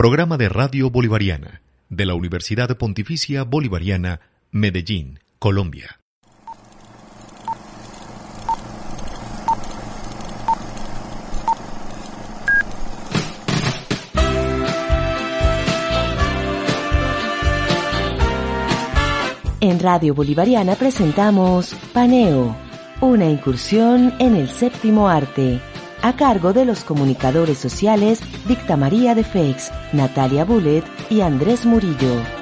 Programa de Radio Bolivariana de la Universidad Pontificia Bolivariana, Medellín, Colombia. En Radio Bolivariana presentamos Paneo, una incursión en el séptimo arte a cargo de los comunicadores sociales Dicta María de Fex, Natalia Bullet y Andrés Murillo.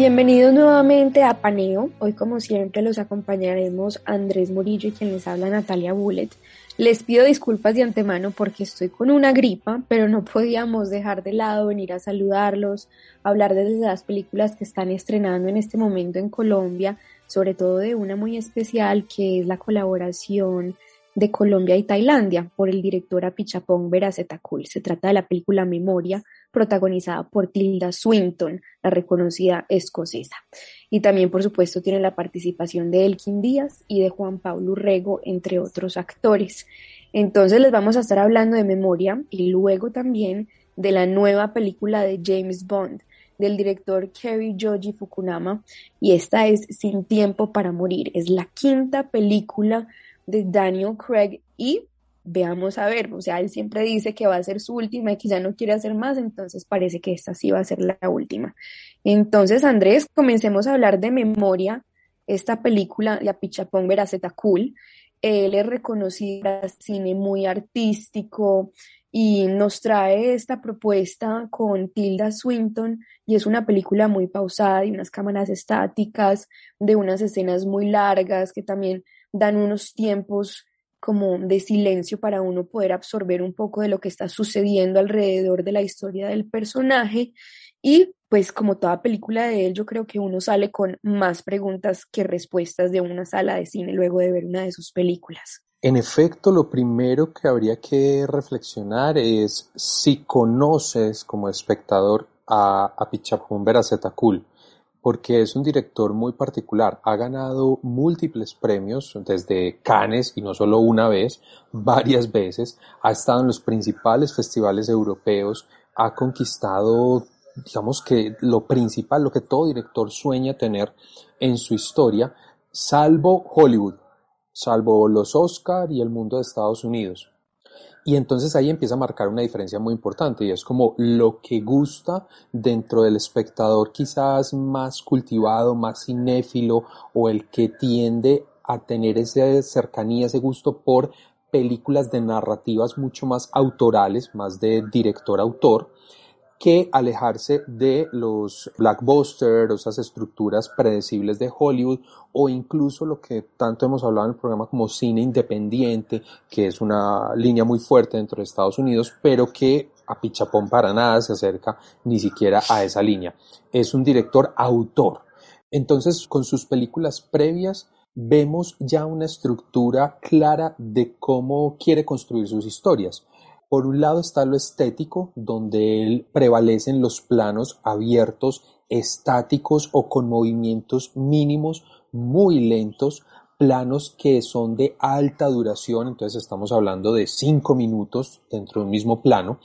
Bienvenidos nuevamente a Paneo. Hoy, como siempre, los acompañaremos Andrés Murillo y quien les habla Natalia Bullet. Les pido disculpas de antemano porque estoy con una gripa, pero no podíamos dejar de lado venir a saludarlos, hablar de las películas que están estrenando en este momento en Colombia, sobre todo de una muy especial que es la colaboración de Colombia y Tailandia por el director Apichapong Veracetakul. Se trata de la película Memoria, protagonizada por Tilda Swinton, la reconocida escocesa. Y también, por supuesto, tiene la participación de Elkin Díaz y de Juan Pablo Rego, entre otros actores. Entonces les vamos a estar hablando de memoria y luego también de la nueva película de James Bond del director Kerry Joji Fukunama y esta es Sin tiempo para morir. Es la quinta película de Daniel Craig y veamos a ver, o sea, él siempre dice que va a ser su última y que ya no quiere hacer más, entonces parece que esta sí va a ser la última. Entonces, Andrés, comencemos a hablar de memoria. Esta película, La Pichapón Veraceta Cool, él es reconocido cine muy artístico y nos trae esta propuesta con Tilda Swinton y es una película muy pausada y unas cámaras estáticas, de unas escenas muy largas que también dan unos tiempos como de silencio para uno poder absorber un poco de lo que está sucediendo alrededor de la historia del personaje y pues como toda película de él yo creo que uno sale con más preguntas que respuestas de una sala de cine luego de ver una de sus películas. En efecto, lo primero que habría que reflexionar es si conoces como espectador a, a Pichapun Cool porque es un director muy particular. Ha ganado múltiples premios desde Cannes y no solo una vez, varias veces. Ha estado en los principales festivales europeos, ha conquistado, digamos que lo principal, lo que todo director sueña tener en su historia, salvo Hollywood, salvo los Oscar y el mundo de Estados Unidos. Y entonces ahí empieza a marcar una diferencia muy importante y es como lo que gusta dentro del espectador quizás más cultivado, más cinéfilo o el que tiende a tener esa cercanía, ese gusto por películas de narrativas mucho más autorales, más de director-autor, que alejarse de los blockbusters, esas estructuras predecibles de Hollywood o incluso lo que tanto hemos hablado en el programa como cine independiente, que es una línea muy fuerte dentro de Estados Unidos, pero que a Pichapón para nada se acerca ni siquiera a esa línea. Es un director autor. Entonces, con sus películas previas, vemos ya una estructura clara de cómo quiere construir sus historias. Por un lado está lo estético, donde prevalecen los planos abiertos, estáticos o con movimientos mínimos, muy lentos, planos que son de alta duración, entonces estamos hablando de cinco minutos dentro de un mismo plano,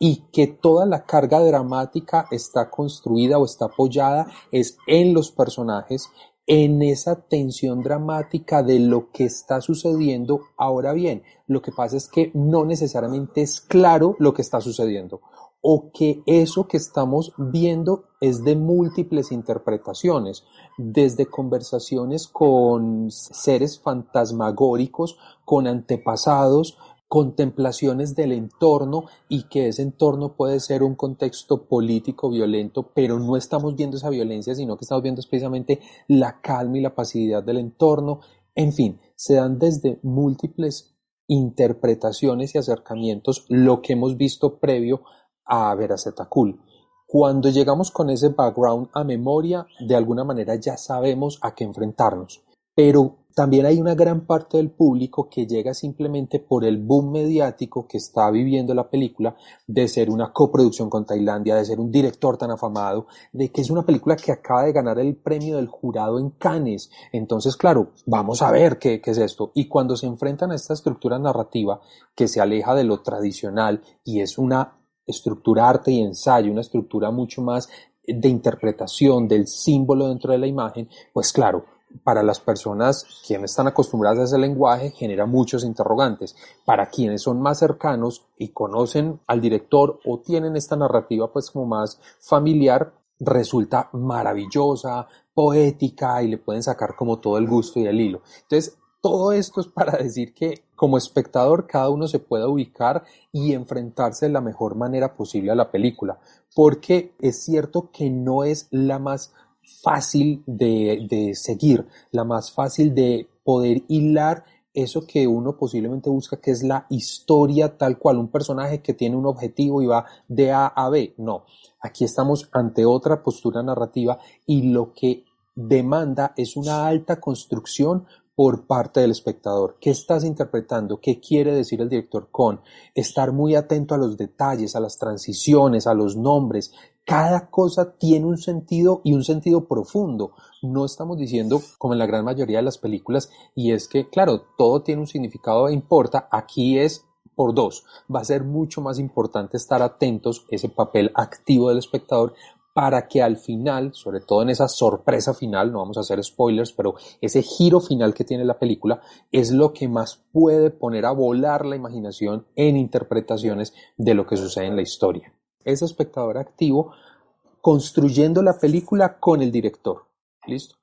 y que toda la carga dramática está construida o está apoyada es en los personajes en esa tensión dramática de lo que está sucediendo. Ahora bien, lo que pasa es que no necesariamente es claro lo que está sucediendo o que eso que estamos viendo es de múltiples interpretaciones, desde conversaciones con seres fantasmagóricos, con antepasados, contemplaciones del entorno y que ese entorno puede ser un contexto político violento, pero no estamos viendo esa violencia, sino que estamos viendo precisamente la calma y la pasividad del entorno. En fin, se dan desde múltiples interpretaciones y acercamientos lo que hemos visto previo a Veracetakul. Cuando llegamos con ese background a memoria, de alguna manera ya sabemos a qué enfrentarnos. Pero también hay una gran parte del público que llega simplemente por el boom mediático que está viviendo la película, de ser una coproducción con Tailandia, de ser un director tan afamado, de que es una película que acaba de ganar el premio del jurado en Cannes. Entonces, claro, vamos a ver qué, qué es esto. Y cuando se enfrentan a esta estructura narrativa que se aleja de lo tradicional y es una estructura arte y ensayo, una estructura mucho más de interpretación del símbolo dentro de la imagen, pues claro, para las personas quienes están acostumbradas a ese lenguaje genera muchos interrogantes. Para quienes son más cercanos y conocen al director o tienen esta narrativa pues como más familiar, resulta maravillosa, poética y le pueden sacar como todo el gusto y el hilo. Entonces, todo esto es para decir que como espectador cada uno se pueda ubicar y enfrentarse de la mejor manera posible a la película, porque es cierto que no es la más fácil de, de seguir, la más fácil de poder hilar eso que uno posiblemente busca, que es la historia tal cual, un personaje que tiene un objetivo y va de A a B. No, aquí estamos ante otra postura narrativa y lo que demanda es una alta construcción por parte del espectador. ¿Qué estás interpretando? ¿Qué quiere decir el director con? Estar muy atento a los detalles, a las transiciones, a los nombres, cada cosa tiene un sentido y un sentido profundo. No estamos diciendo, como en la gran mayoría de las películas, y es que, claro, todo tiene un significado e importa, aquí es por dos. Va a ser mucho más importante estar atentos, ese papel activo del espectador, para que al final, sobre todo en esa sorpresa final, no vamos a hacer spoilers, pero ese giro final que tiene la película es lo que más puede poner a volar la imaginación en interpretaciones de lo que sucede en la historia ese espectador activo construyendo la película con el director. ¿Listo?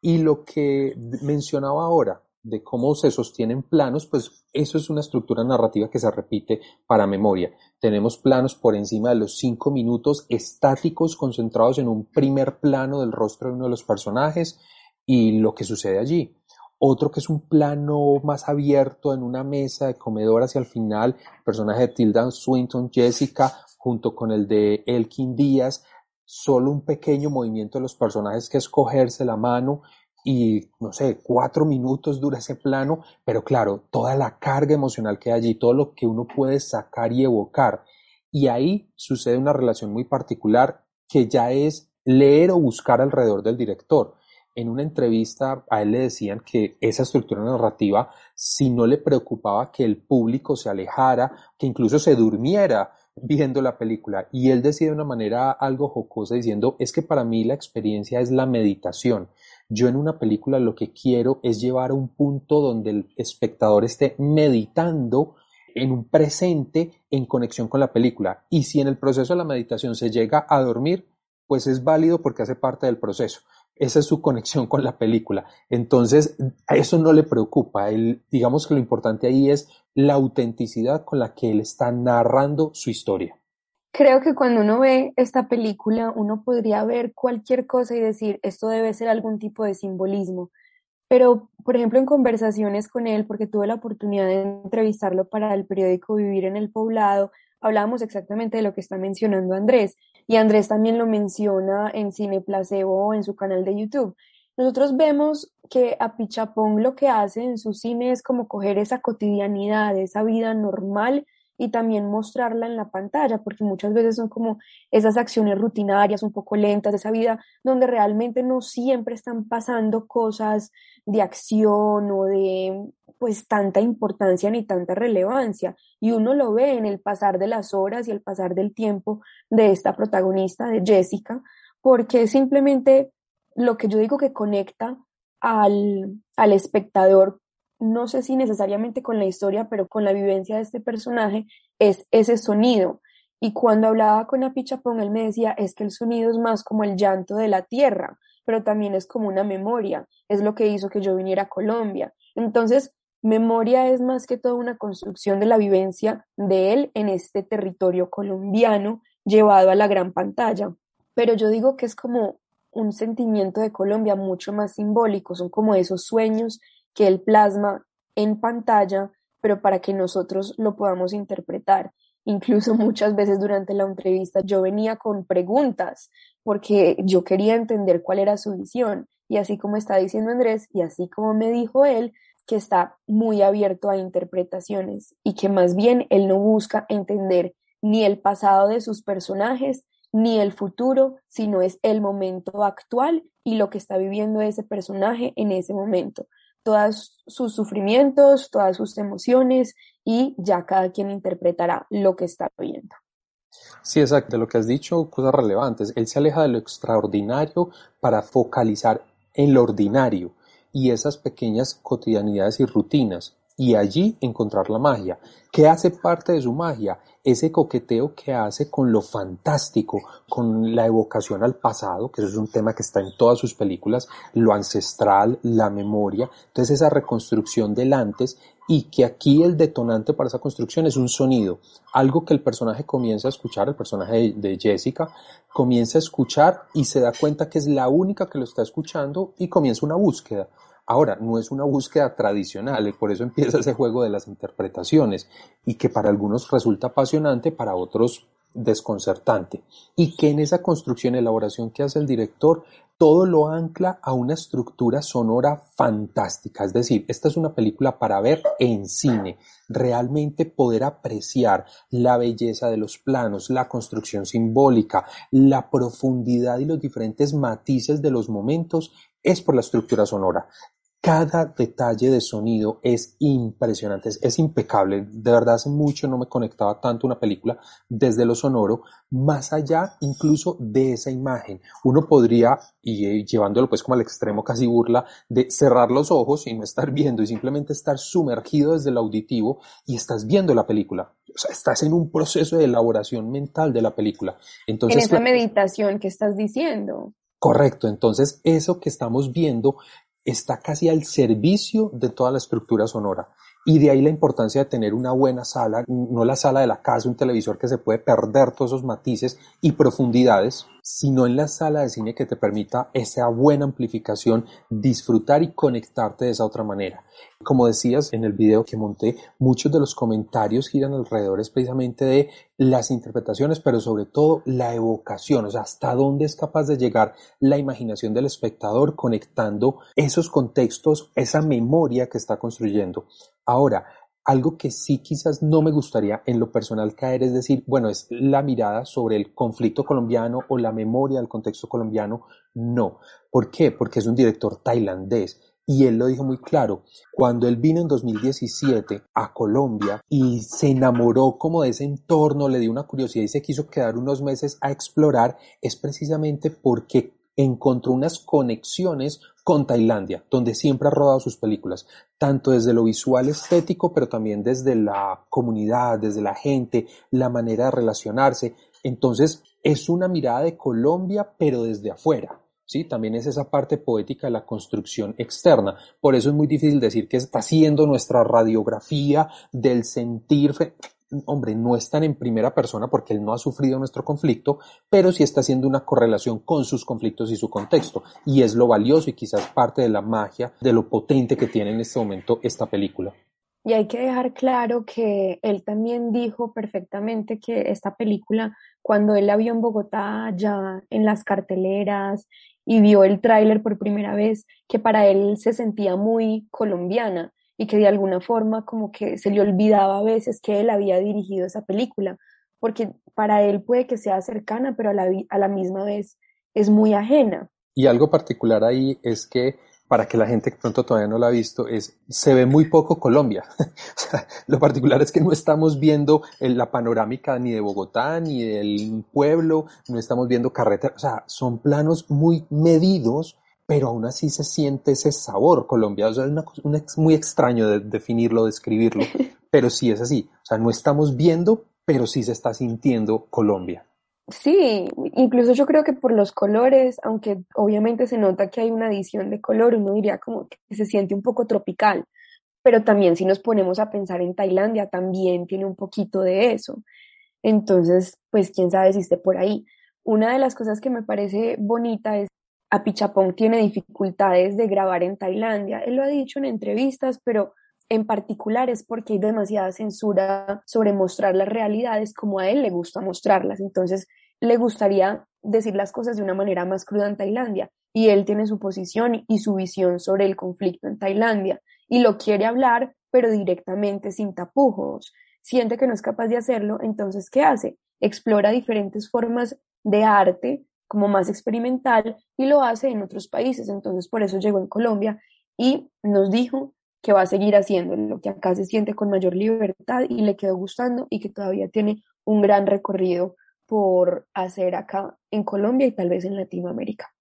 Y lo que mencionaba ahora de cómo se sostienen planos, pues eso es una estructura narrativa que se repite para memoria. Tenemos planos por encima de los cinco minutos estáticos concentrados en un primer plano del rostro de uno de los personajes y lo que sucede allí. Otro que es un plano más abierto en una mesa de comedor hacia el final, el personaje de Tilda Swinton, Jessica, junto con el de Elkin Díaz, solo un pequeño movimiento de los personajes que es cogerse la mano y no sé, cuatro minutos dura ese plano, pero claro, toda la carga emocional que hay allí, todo lo que uno puede sacar y evocar. Y ahí sucede una relación muy particular que ya es leer o buscar alrededor del director. En una entrevista a él le decían que esa estructura narrativa, si no le preocupaba que el público se alejara, que incluso se durmiera, viendo la película y él decide de una manera algo jocosa diciendo es que para mí la experiencia es la meditación. Yo en una película lo que quiero es llevar a un punto donde el espectador esté meditando en un presente en conexión con la película y si en el proceso de la meditación se llega a dormir, pues es válido porque hace parte del proceso. Esa es su conexión con la película. Entonces, a eso no le preocupa. Digamos que lo importante ahí es la autenticidad con la que él está narrando su historia. Creo que cuando uno ve esta película, uno podría ver cualquier cosa y decir, esto debe ser algún tipo de simbolismo. Pero, por ejemplo, en conversaciones con él, porque tuve la oportunidad de entrevistarlo para el periódico Vivir en el Poblado, hablábamos exactamente de lo que está mencionando Andrés. Y Andrés también lo menciona en Cine Placebo en su canal de YouTube. Nosotros vemos que a Pichapong lo que hace en su cine es como coger esa cotidianidad, esa vida normal y también mostrarla en la pantalla, porque muchas veces son como esas acciones rutinarias, un poco lentas, esa vida donde realmente no siempre están pasando cosas de acción o de pues tanta importancia ni tanta relevancia. Y uno lo ve en el pasar de las horas y el pasar del tiempo de esta protagonista, de Jessica, porque simplemente lo que yo digo que conecta al, al espectador no sé si necesariamente con la historia, pero con la vivencia de este personaje, es ese sonido. Y cuando hablaba con Apichapón, él me decía, es que el sonido es más como el llanto de la tierra, pero también es como una memoria, es lo que hizo que yo viniera a Colombia. Entonces, Memoria es más que todo una construcción de la vivencia de él en este territorio colombiano llevado a la gran pantalla. Pero yo digo que es como un sentimiento de Colombia mucho más simbólico, son como esos sueños que él plasma en pantalla, pero para que nosotros lo podamos interpretar. Incluso muchas veces durante la entrevista yo venía con preguntas porque yo quería entender cuál era su visión. Y así como está diciendo Andrés y así como me dijo él, que está muy abierto a interpretaciones y que más bien él no busca entender ni el pasado de sus personajes ni el futuro, sino es el momento actual y lo que está viviendo ese personaje en ese momento. Todos sus sufrimientos, todas sus emociones y ya cada quien interpretará lo que está viendo. Sí, exacto. Lo que has dicho, cosas relevantes. Él se aleja de lo extraordinario para focalizar en lo ordinario y esas pequeñas cotidianidades y rutinas y allí encontrar la magia. ¿Qué hace parte de su magia? Ese coqueteo que hace con lo fantástico, con la evocación al pasado, que eso es un tema que está en todas sus películas, lo ancestral, la memoria, entonces esa reconstrucción del antes y que aquí el detonante para esa construcción es un sonido, algo que el personaje comienza a escuchar, el personaje de Jessica comienza a escuchar y se da cuenta que es la única que lo está escuchando y comienza una búsqueda. Ahora, no es una búsqueda tradicional, por eso empieza ese juego de las interpretaciones y que para algunos resulta apasionante, para otros desconcertante. Y que en esa construcción, elaboración que hace el director, todo lo ancla a una estructura sonora fantástica. Es decir, esta es una película para ver en cine, realmente poder apreciar la belleza de los planos, la construcción simbólica, la profundidad y los diferentes matices de los momentos es por la estructura sonora. Cada detalle de sonido es impresionante, es, impecable. De verdad hace mucho no me conectaba tanto una película desde lo sonoro, más allá incluso de esa imagen. Uno podría, y eh, llevándolo pues como al extremo casi burla, de cerrar los ojos y no estar viendo y simplemente estar sumergido desde el auditivo y estás viendo la película. O sea, estás en un proceso de elaboración mental de la película. Entonces, en esa meditación que estás diciendo. Correcto, entonces eso que estamos viendo está casi al servicio de toda la estructura sonora. Y de ahí la importancia de tener una buena sala, no la sala de la casa, un televisor que se puede perder todos esos matices y profundidades, sino en la sala de cine que te permita esa buena amplificación, disfrutar y conectarte de esa otra manera. Como decías en el video que monté, muchos de los comentarios giran alrededor es precisamente de las interpretaciones, pero sobre todo la evocación, o sea, hasta dónde es capaz de llegar la imaginación del espectador conectando esos contextos, esa memoria que está construyendo. Ahora, algo que sí quizás no me gustaría en lo personal caer es decir, bueno, es la mirada sobre el conflicto colombiano o la memoria del contexto colombiano. No. ¿Por qué? Porque es un director tailandés. Y él lo dijo muy claro, cuando él vino en 2017 a Colombia y se enamoró como de ese entorno, le dio una curiosidad y se quiso quedar unos meses a explorar, es precisamente porque encontró unas conexiones con Tailandia, donde siempre ha rodado sus películas, tanto desde lo visual estético, pero también desde la comunidad, desde la gente, la manera de relacionarse. Entonces, es una mirada de Colombia, pero desde afuera. ¿sí? También es esa parte poética de la construcción externa. Por eso es muy difícil decir que está haciendo nuestra radiografía del sentir hombre, no están en primera persona porque él no ha sufrido nuestro conflicto, pero sí está haciendo una correlación con sus conflictos y su contexto. Y es lo valioso y quizás parte de la magia, de lo potente que tiene en este momento esta película. Y hay que dejar claro que él también dijo perfectamente que esta película, cuando él la vio en Bogotá, ya en las carteleras y vio el tráiler por primera vez, que para él se sentía muy colombiana y que de alguna forma como que se le olvidaba a veces que él había dirigido esa película, porque para él puede que sea cercana, pero a la, a la misma vez es muy ajena. Y algo particular ahí es que para que la gente que pronto todavía no la ha visto, es, se ve muy poco Colombia. lo particular es que no estamos viendo la panorámica ni de Bogotá, ni del pueblo, no estamos viendo carreteras, o sea, son planos muy medidos pero aún así se siente ese sabor. O sea, es muy extraño de definirlo, describirlo, pero sí es así. O sea, no estamos viendo, pero sí se está sintiendo Colombia. Sí, incluso yo creo que por los colores, aunque obviamente se nota que hay una adición de color, uno diría como que se siente un poco tropical, pero también si nos ponemos a pensar en Tailandia, también tiene un poquito de eso. Entonces, pues quién sabe si esté por ahí. Una de las cosas que me parece bonita es Apichapong tiene dificultades de grabar en Tailandia. Él lo ha dicho en entrevistas, pero en particular es porque hay demasiada censura sobre mostrar las realidades como a él le gusta mostrarlas. Entonces, le gustaría decir las cosas de una manera más cruda en Tailandia. Y él tiene su posición y su visión sobre el conflicto en Tailandia y lo quiere hablar, pero directamente sin tapujos. Siente que no es capaz de hacerlo, entonces, ¿qué hace? Explora diferentes formas de arte como más experimental y lo hace en otros países. Entonces, por eso llegó en Colombia y nos dijo que va a seguir haciendo lo que acá se siente con mayor libertad y le quedó gustando y que todavía tiene un gran recorrido por hacer acá en Colombia y tal vez en Latinoamérica.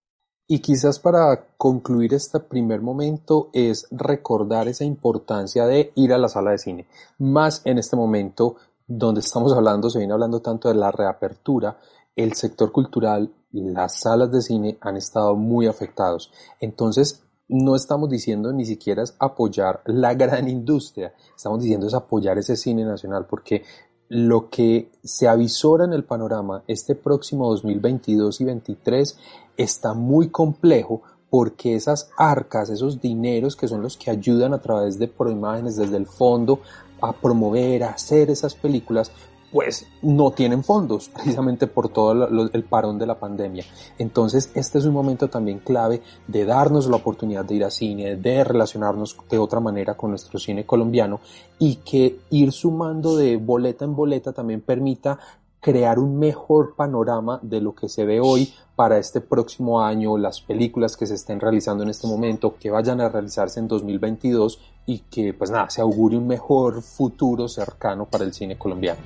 Y quizás para concluir este primer momento es recordar esa importancia de ir a la sala de cine, más en este momento donde estamos hablando, se viene hablando tanto de la reapertura, el sector cultural, las salas de cine han estado muy afectados. Entonces, no estamos diciendo ni siquiera es apoyar la gran industria, estamos diciendo es apoyar ese cine nacional, porque lo que se avisora en el panorama este próximo 2022 y 2023 está muy complejo porque esas arcas, esos dineros que son los que ayudan a través de proimágenes desde el fondo a promover, a hacer esas películas, pues no tienen fondos, precisamente por todo el parón de la pandemia. Entonces, este es un momento también clave de darnos la oportunidad de ir a cine, de relacionarnos de otra manera con nuestro cine colombiano y que ir sumando de boleta en boleta también permita crear un mejor panorama de lo que se ve hoy para este próximo año, las películas que se estén realizando en este momento, que vayan a realizarse en 2022 y que pues nada, se augure un mejor futuro cercano para el cine colombiano.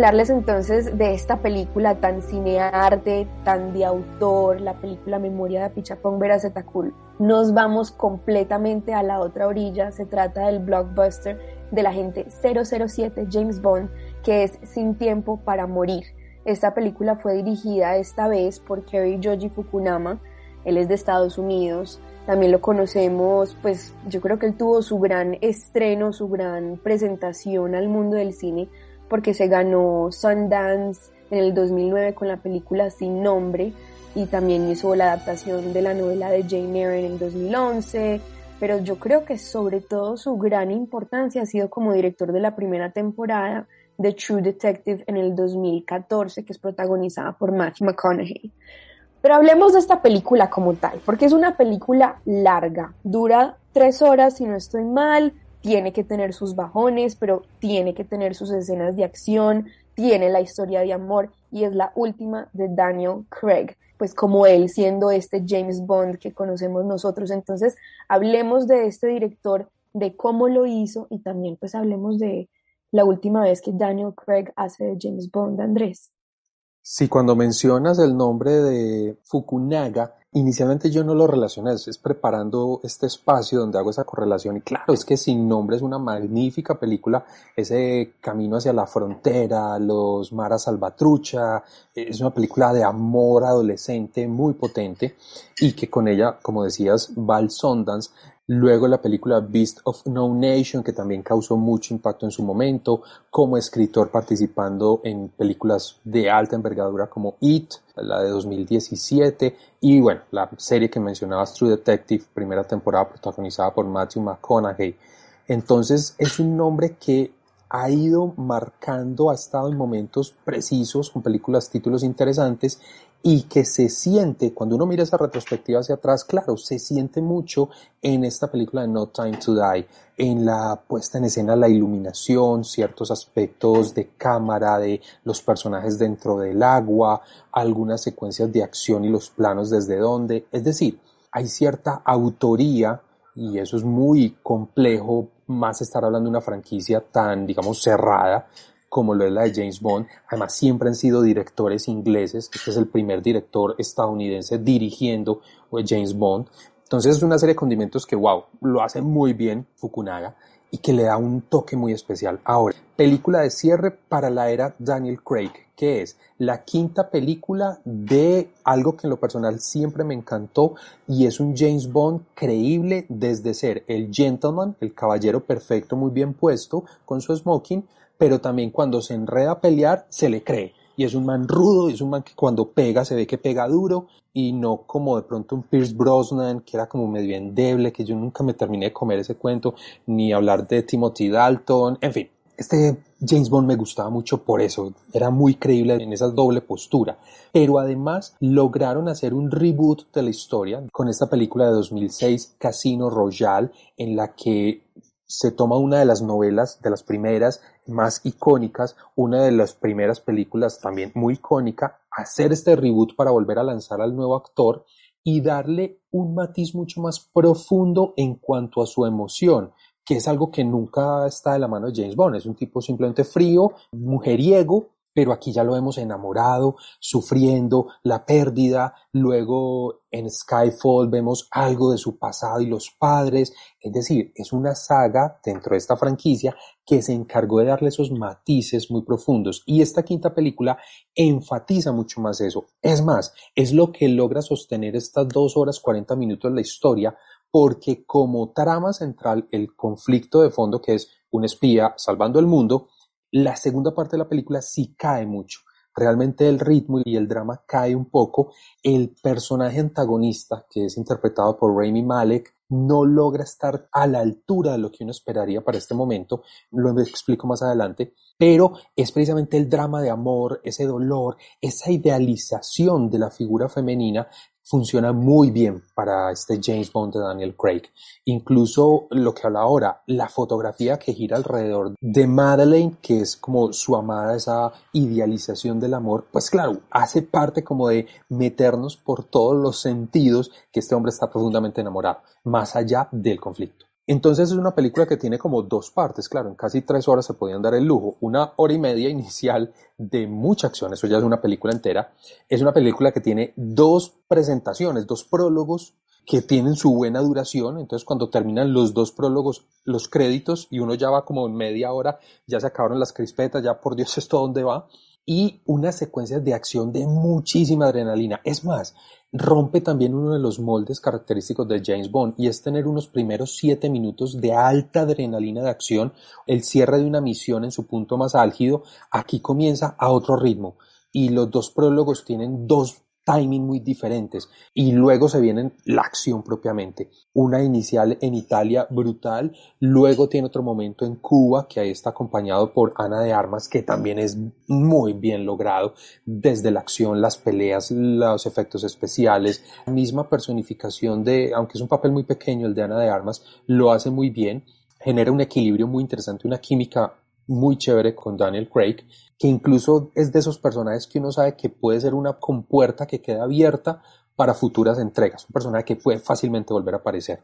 Hablarles entonces de esta película tan cinearte, tan de autor, la película Memoria de Pichapong Veracetakul, nos vamos completamente a la otra orilla. Se trata del blockbuster de la gente 007 James Bond, que es Sin Tiempo para Morir. Esta película fue dirigida esta vez por Kerry Joji Fukunama. Él es de Estados Unidos. También lo conocemos, pues yo creo que él tuvo su gran estreno, su gran presentación al mundo del cine porque se ganó Sundance en el 2009 con la película Sin Nombre y también hizo la adaptación de la novela de Jane Eyre en el 2011, pero yo creo que sobre todo su gran importancia ha sido como director de la primera temporada de True Detective en el 2014, que es protagonizada por Matthew McConaughey. Pero hablemos de esta película como tal, porque es una película larga, dura tres horas si no estoy mal, tiene que tener sus bajones, pero tiene que tener sus escenas de acción, tiene la historia de amor y es la última de Daniel Craig, pues como él siendo este James Bond que conocemos nosotros. Entonces, hablemos de este director, de cómo lo hizo y también pues hablemos de la última vez que Daniel Craig hace de James Bond, Andrés. Sí, cuando mencionas el nombre de Fukunaga, Inicialmente yo no lo relacioné, es preparando este espacio donde hago esa correlación y claro, es que Sin Nombre es una magnífica película, ese camino hacia la frontera, los maras salvatrucha, es una película de amor adolescente muy potente y que con ella, como decías, va al Luego la película Beast of No Nation, que también causó mucho impacto en su momento, como escritor participando en películas de alta envergadura como It, la de 2017, y bueno, la serie que mencionabas, True Detective, primera temporada protagonizada por Matthew McConaughey. Entonces es un nombre que ha ido marcando, ha estado en momentos precisos, con películas, títulos interesantes, y que se siente, cuando uno mira esa retrospectiva hacia atrás, claro, se siente mucho en esta película de No Time to Die, en la puesta en escena, la iluminación, ciertos aspectos de cámara, de los personajes dentro del agua, algunas secuencias de acción y los planos desde donde, es decir, hay cierta autoría y eso es muy complejo, más estar hablando de una franquicia tan, digamos, cerrada como lo es la de James Bond. Además, siempre han sido directores ingleses. Este es el primer director estadounidense dirigiendo James Bond. Entonces es una serie de condimentos que, wow, lo hace muy bien Fukunaga y que le da un toque muy especial. Ahora, película de cierre para la era Daniel Craig, que es la quinta película de algo que en lo personal siempre me encantó y es un James Bond creíble desde ser el gentleman, el caballero perfecto, muy bien puesto, con su smoking, pero también cuando se enreda a pelear se le cree y es un man rudo, es un man que cuando pega se ve que pega duro y no como de pronto un Pierce Brosnan que era como medio endeble, que yo nunca me terminé de comer ese cuento, ni hablar de Timothy Dalton, en fin. Este James Bond me gustaba mucho por eso, era muy creíble en esa doble postura, pero además lograron hacer un reboot de la historia con esta película de 2006, Casino Royale, en la que se toma una de las novelas, de las primeras más icónicas, una de las primeras películas también muy icónica, hacer este reboot para volver a lanzar al nuevo actor y darle un matiz mucho más profundo en cuanto a su emoción, que es algo que nunca está de la mano de James Bond, es un tipo simplemente frío, mujeriego, pero aquí ya lo hemos enamorado, sufriendo la pérdida, luego en Skyfall vemos algo de su pasado y los padres, es decir, es una saga dentro de esta franquicia que se encargó de darle esos matices muy profundos. Y esta quinta película enfatiza mucho más eso, es más, es lo que logra sostener estas dos horas 40 minutos de la historia porque como trama central el conflicto de fondo que es un espía salvando el mundo, la segunda parte de la película sí cae mucho. Realmente el ritmo y el drama cae un poco. El personaje antagonista, que es interpretado por Rami Malek, no logra estar a la altura de lo que uno esperaría para este momento. Lo explico más adelante. Pero es precisamente el drama de amor, ese dolor, esa idealización de la figura femenina funciona muy bien para este James Bond de Daniel Craig. Incluso lo que habla ahora, la fotografía que gira alrededor de Madeleine, que es como su amada, esa idealización del amor, pues claro, hace parte como de meternos por todos los sentidos que este hombre está profundamente enamorado, más allá del conflicto. Entonces es una película que tiene como dos partes, claro, en casi tres horas se podían dar el lujo. Una hora y media inicial de mucha acción, eso ya es una película entera. Es una película que tiene dos presentaciones, dos prólogos que tienen su buena duración. Entonces cuando terminan los dos prólogos, los créditos, y uno ya va como en media hora, ya se acabaron las crispetas, ya por Dios esto dónde va. Y una secuencia de acción de muchísima adrenalina. Es más, rompe también uno de los moldes característicos de James Bond y es tener unos primeros siete minutos de alta adrenalina de acción, el cierre de una misión en su punto más álgido, aquí comienza a otro ritmo y los dos prólogos tienen dos timing muy diferentes. Y luego se viene la acción propiamente. Una inicial en Italia brutal, luego tiene otro momento en Cuba que ahí está acompañado por Ana de Armas que también es muy bien logrado. Desde la acción, las peleas, los efectos especiales, misma personificación de, aunque es un papel muy pequeño el de Ana de Armas, lo hace muy bien, genera un equilibrio muy interesante, una química muy chévere con Daniel Craig que incluso es de esos personajes que uno sabe que puede ser una compuerta que queda abierta para futuras entregas, un personaje que puede fácilmente volver a aparecer.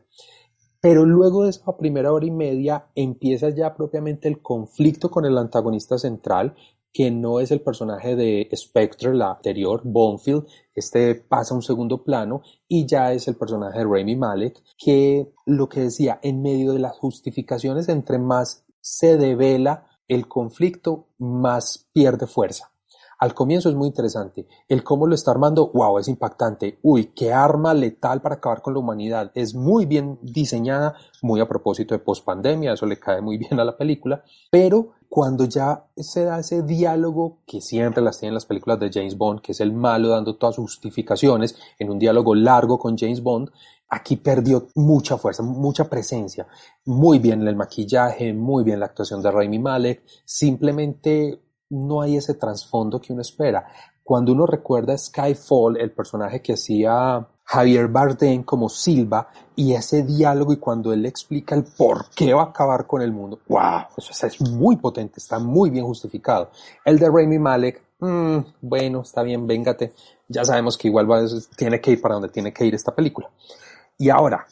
Pero luego de esa primera hora y media empieza ya propiamente el conflicto con el antagonista central, que no es el personaje de Spectre, la anterior, Bonfield, este pasa a un segundo plano y ya es el personaje de Rami Malek, que lo que decía, en medio de las justificaciones, entre más se devela el conflicto más pierde fuerza. Al comienzo es muy interesante. El cómo lo está armando, wow, es impactante. Uy, qué arma letal para acabar con la humanidad. Es muy bien diseñada, muy a propósito de pospandemia, eso le cae muy bien a la película. Pero cuando ya se da ese diálogo que siempre las tienen las películas de James Bond, que es el malo dando todas sus justificaciones en un diálogo largo con James Bond, aquí perdió mucha fuerza, mucha presencia. Muy bien el maquillaje, muy bien la actuación de Raimi Malek, simplemente no hay ese trasfondo que uno espera. Cuando uno recuerda Skyfall, el personaje que hacía Javier Bardem como Silva y ese diálogo y cuando él le explica el por qué va a acabar con el mundo, wow, eso es muy potente, está muy bien justificado. El de Raimi Malek, mm, bueno, está bien, véngate, ya sabemos que igual va, tiene que ir para donde tiene que ir esta película. Y ahora,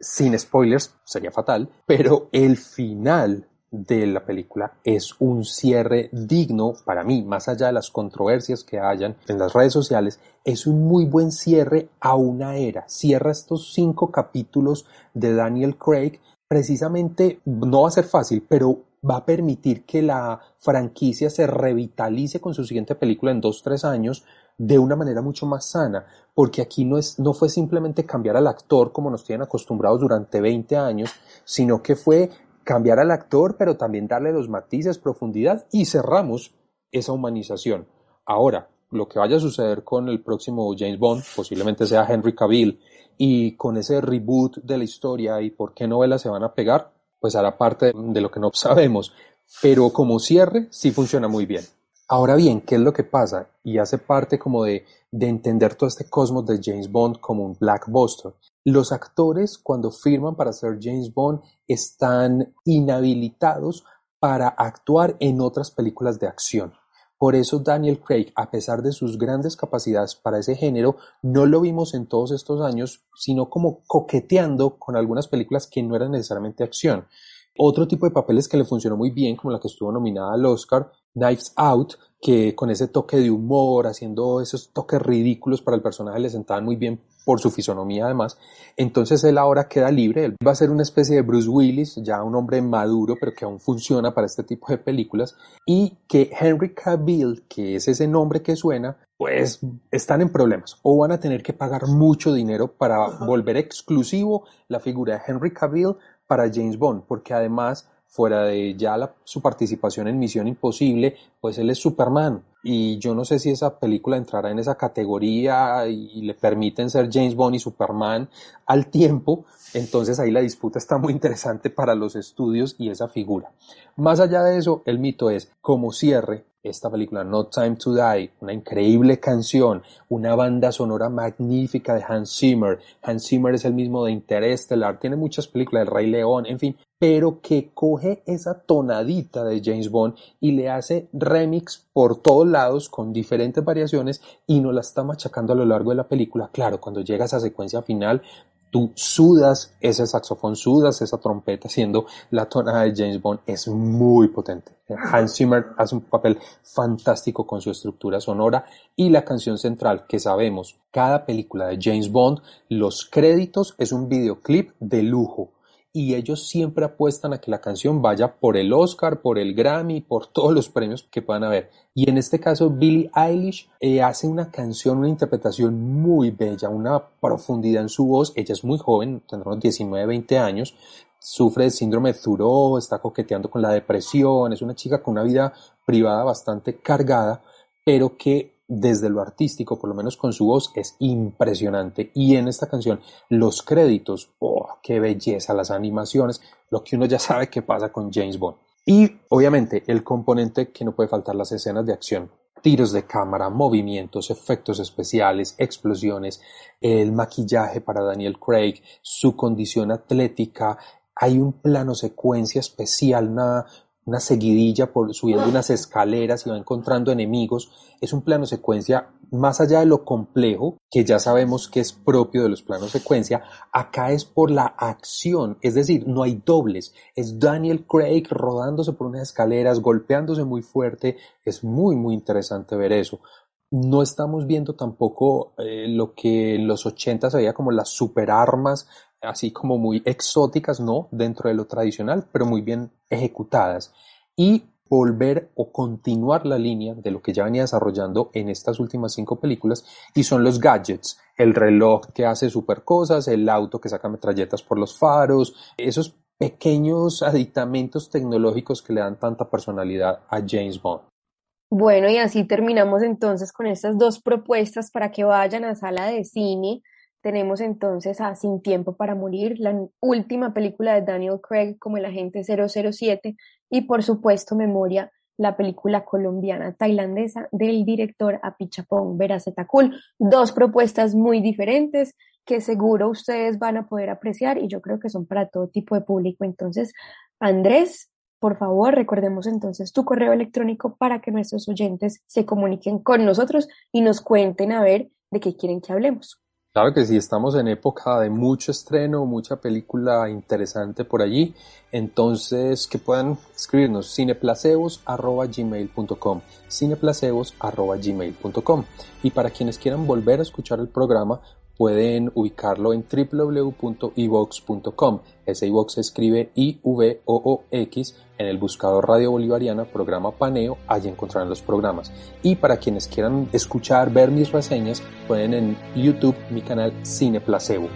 sin spoilers, sería fatal, pero el final de la película es un cierre digno para mí, más allá de las controversias que hayan en las redes sociales, es un muy buen cierre a una era. Cierra estos cinco capítulos de Daniel Craig. Precisamente no va a ser fácil, pero va a permitir que la franquicia se revitalice con su siguiente película en dos, tres años de una manera mucho más sana, porque aquí no, es, no fue simplemente cambiar al actor como nos tienen acostumbrados durante 20 años, sino que fue cambiar al actor, pero también darle los matices, profundidad y cerramos esa humanización. Ahora, lo que vaya a suceder con el próximo James Bond, posiblemente sea Henry Cavill, y con ese reboot de la historia y por qué novelas se van a pegar, pues hará parte de lo que no sabemos. Pero como cierre, sí funciona muy bien. Ahora bien, ¿qué es lo que pasa? Y hace parte como de, de entender todo este cosmos de James Bond como un blackbuster. Los actores cuando firman para ser James Bond están inhabilitados para actuar en otras películas de acción. Por eso Daniel Craig, a pesar de sus grandes capacidades para ese género, no lo vimos en todos estos años, sino como coqueteando con algunas películas que no eran necesariamente acción. Otro tipo de papeles que le funcionó muy bien, como la que estuvo nominada al Oscar, Knives Out, que con ese toque de humor, haciendo esos toques ridículos para el personaje, le sentaban muy bien por su fisonomía además. Entonces él ahora queda libre, él va a ser una especie de Bruce Willis, ya un hombre maduro, pero que aún funciona para este tipo de películas, y que Henry Cavill, que es ese nombre que suena, pues están en problemas o van a tener que pagar mucho dinero para volver exclusivo la figura de Henry Cavill para James Bond, porque además fuera de ya su participación en Misión Imposible, pues él es Superman. Y yo no sé si esa película entrará en esa categoría y, le permiten ser James Bond y Superman al tiempo. Entonces ahí la disputa está muy interesante para los estudios y esa figura. Más allá de eso, el mito es, como cierre, esta película No Time to Die, una increíble canción, una banda sonora magnífica de Hans Zimmer. Hans Zimmer es el mismo de Interstellar, tiene muchas películas, El Rey León, en fin, pero que coge esa tonadita de James Bond y le hace remix por todos lados con diferentes variaciones y nos la está machacando a lo largo de la película. Claro, cuando llega esa secuencia final, tú sudas ese saxofón, sudas esa trompeta siendo la tonada de James Bond, es muy potente. Hans Zimmer hace un papel fantástico con su estructura sonora y la canción central que sabemos, cada película de James Bond, los créditos es un videoclip de lujo y ellos siempre apuestan a que la canción vaya por el Oscar, por el Grammy, por todos los premios que puedan haber. Y en este caso, Billie Eilish eh, hace una canción, una interpretación muy bella, una profundidad en su voz. Ella es muy joven, tendrá unos 19, 20 años, sufre de síndrome de Thoreau, está coqueteando con la depresión, es una chica con una vida privada bastante cargada, pero que desde lo artístico, por lo menos con su voz, es impresionante. Y en esta canción, los créditos, oh, qué belleza, las animaciones, lo que uno ya sabe que pasa con James Bond. Y obviamente el componente que no puede faltar las escenas de acción. Tiros de cámara, movimientos, efectos especiales, explosiones, el maquillaje para Daniel Craig, su condición atlética, hay un plano secuencia especial, una, una seguidilla por subiendo unas escaleras y va encontrando enemigos. Es un plano secuencia más allá de lo complejo, que ya sabemos que es propio de los planos secuencia, acá es por la acción, es decir, no hay dobles. Es Daniel Craig rodándose por unas escaleras, golpeándose muy fuerte. Es muy, muy interesante ver eso. No estamos viendo tampoco eh, lo que en los 80 se veía como las superarmas así como muy exóticas, no dentro de lo tradicional, pero muy bien ejecutadas. Y volver o continuar la línea de lo que ya venía desarrollando en estas últimas cinco películas y son los gadgets, el reloj que hace super cosas, el auto que saca metralletas por los faros, esos pequeños aditamentos tecnológicos que le dan tanta personalidad a James Bond. Bueno, y así terminamos entonces con estas dos propuestas para que vayan a sala de cine tenemos entonces a Sin Tiempo para Morir, la última película de Daniel Craig como el agente 007 y por supuesto Memoria, la película colombiana tailandesa del director Apichapong Veracetakul. Dos propuestas muy diferentes que seguro ustedes van a poder apreciar y yo creo que son para todo tipo de público. Entonces, Andrés, por favor, recordemos entonces tu correo electrónico para que nuestros oyentes se comuniquen con nosotros y nos cuenten a ver de qué quieren que hablemos. Claro que sí, estamos en época de mucho estreno, mucha película interesante por allí. Entonces, que puedan escribirnos cineplacebos.gmail.com cineplacebos.gmail.com Y para quienes quieran volver a escuchar el programa, pueden ubicarlo en www.ivox.com. Ese iVox se escribe I-V-O-O-X en el buscador Radio Bolivariana, programa Paneo, allí encontrarán los programas. Y para quienes quieran escuchar, ver mis reseñas, pueden en YouTube mi canal Cine Placebo.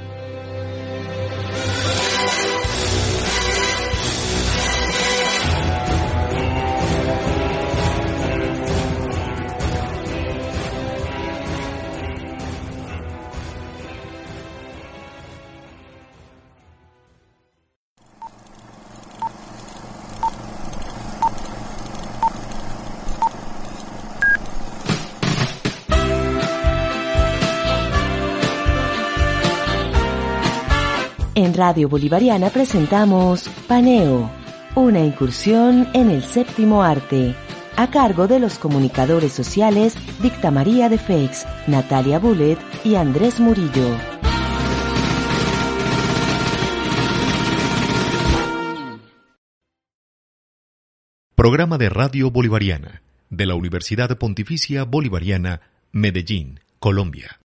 Radio Bolivariana presentamos Paneo, una incursión en el séptimo arte, a cargo de los comunicadores sociales Dicta María de Feix, Natalia Bullet y Andrés Murillo. Programa de Radio Bolivariana de la Universidad Pontificia Bolivariana, Medellín, Colombia.